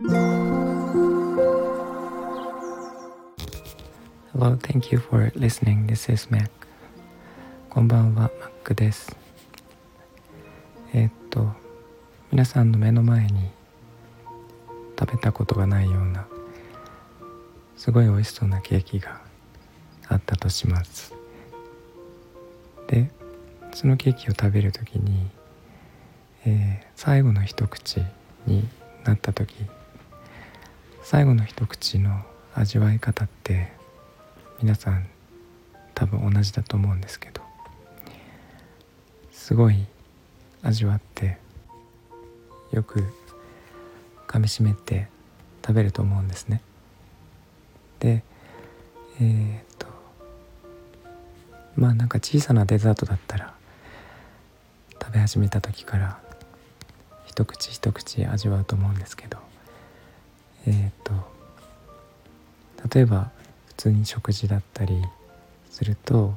Hello, thank you for listening. This is Mac. こんばんは、Mac です。えー、っと、皆さんの目の前に食べたことがないようなすごい美味しそうなケーキがあったとします。で、そのケーキを食べる時に、えー、最後の一口になった時最後の一口の味わい方って皆さん多分同じだと思うんですけどすごい味わってよく噛みしめて食べると思うんですね。でえー、っとまあなんか小さなデザートだったら食べ始めた時から一口一口味わうと思うんですけどえー、っと例えば普通に食事だったりすると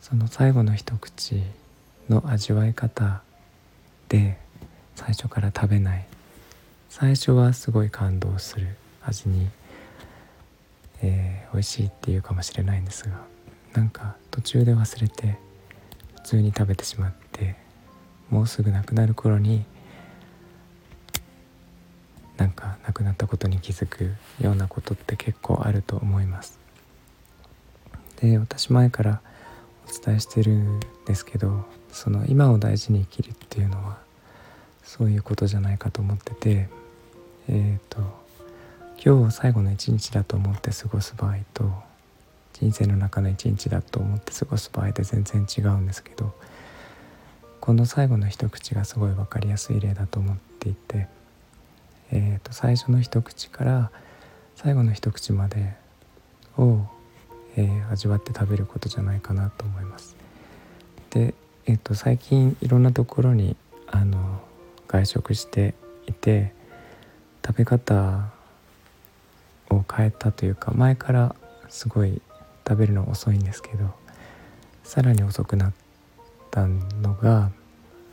その最後の一口の味わい方で最初から食べない。最初はすごい感動する。味に、えー、美味しいっていうかもしれないんですがなんか途中で忘れて普通に食べてしまってもうすぐなくなる頃になんか亡くなったことに気づくようなことって結構あると思います。で私前からお伝えしてるんですけどその今を大事に生きるっていうのはそういうことじゃないかと思っててえっ、ー、と今日を最後の一日だと思って過ごす場合と人生の中の一日だと思って過ごす場合で全然違うんですけどこの最後の一口がすごい分かりやすい例だと思っていてえー、と最初の一口から最後の一口までを、えー、味わって食べることじゃないかなと思います。で、えー、と最近いろんなところにあの外食していて食べ方を変えたというか前からすごい食べるの遅いんですけどさらに遅くなったのが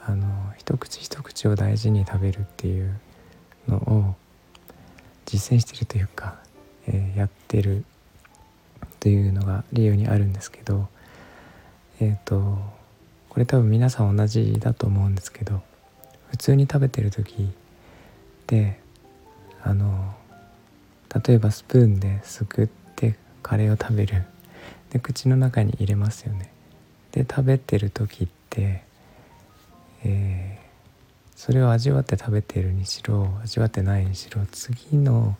あの一口一口を大事に食べるっていうのを実践してるというか、えー、やってるというのが理由にあるんですけどえっ、ー、とこれ多分皆さん同じだと思うんですけど普通に食べてる時ってあの例えばスプーンですくってカレーを食べる。で口の中に入れますよね。で食べてる時って、えそれを味わって食べているにしろ味わってないにしろ次の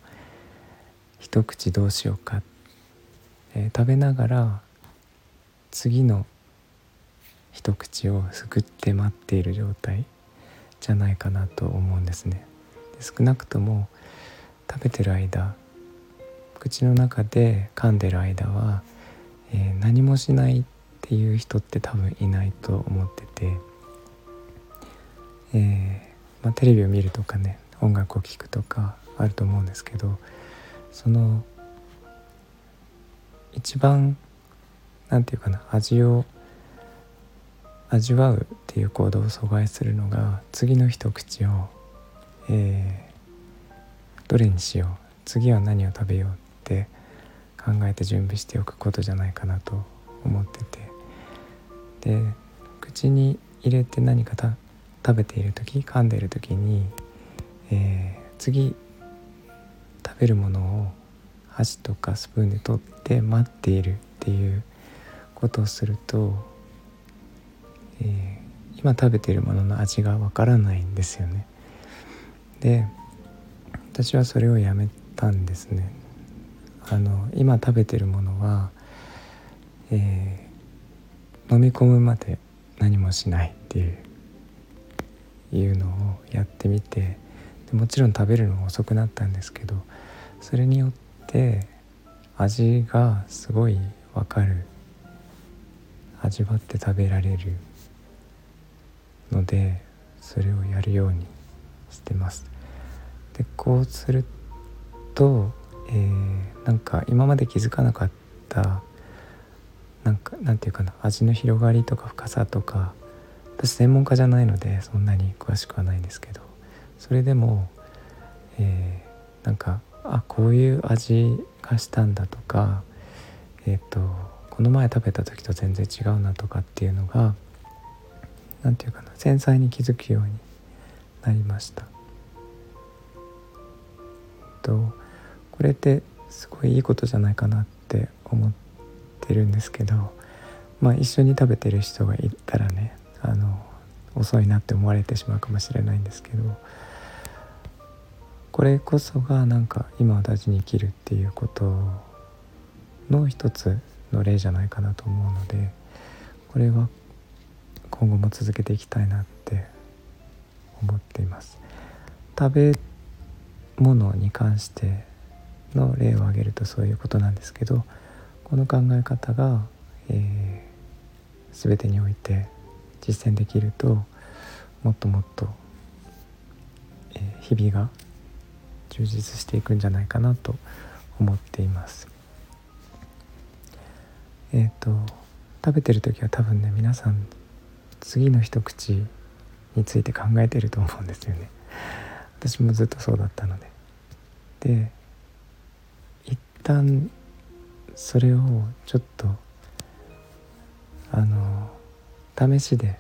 一口どうしようか、えー、食べながら次の一口をすくって待っている状態じゃないかなと思うんですね。少なくとも食べてる間口の中で噛んでる間は、えー、何もしないっていう人って多分いないと思ってて。えー、まあ、テレビを見るとかね音楽を聴くとかあると思うんですけどその一番何て言うかな味を味わうっていう行動を阻害するのが次の一口を、えー、どれにしよう次は何を食べようって考えて準備しておくことじゃないかなと思ってて。で口に入れて何か食べている時噛んでいる時に、えー、次食べるものを箸とかスプーンで取って待っているっていうことをすると、えー、今食べているものの味がわからないんですよね。で私はそれをやめたんですね。あの今食べてるものは、えー、飲み込むまで何もしないっていういうのをやってみてでもちろん食べるのが遅くなったんですけどそれによって味がすごい分かる味わって食べられるのでそれをやるようにしてます。でこうすると、えー、なんか今まで気づかなかったなんかなんていうかな味の広がりとか深さとか私専門家じゃないのでそんなに詳しくはないんですけどそれでも、えなんかあこういう味がしたんだとかえっ、ー、とこの前食べた時と全然違うなとかっていうのが何て言うかな繊細に気づくようになりました。とこれってすごいいいことじゃないかなって思ってるんですけどまあ一緒に食べてる人がいたらね遅いなって思われてしまうかもしれないんですけどこれこそがなんか今を大事に生きるっていうことの一つの例じゃないかなと思うのでこれは今後も続けていきたいなって思っています。食べ物に関しての例を挙げるとそういうことなんですけどこの考え方が、えー、全てにおいて実践できるともっともっと、えー、日々が充実していくんじゃないかなと思っています。えっ、ー、と食べてる時は多分ね皆さん次の一口について考えてると思うんですよね。私もずっとそうだったので。で一旦それをちょっとあの試しで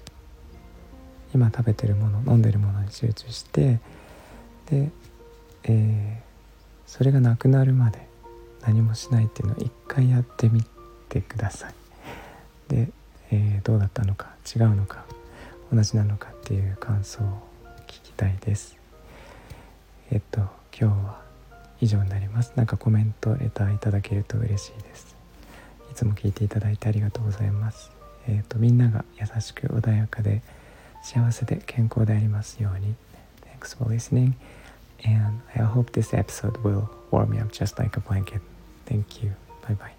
今食べてるもの飲んでるものに集中してで、えー、それがなくなるまで何もしないっていうのを一回やってみてください。で、えー、どうだったのか違うのか同じなのかっていう感想を聞きたいです。えっと今日は以上になります。なんかコメントレターいただけると嬉しいです。いつも聞いていただいてありがとうございます。えっ、とみんなが優しく穏やかで幸せで健康でありますように。Thanks for listening and I hope this episode will warm me up just like a blanket. Thank you. Bye bye.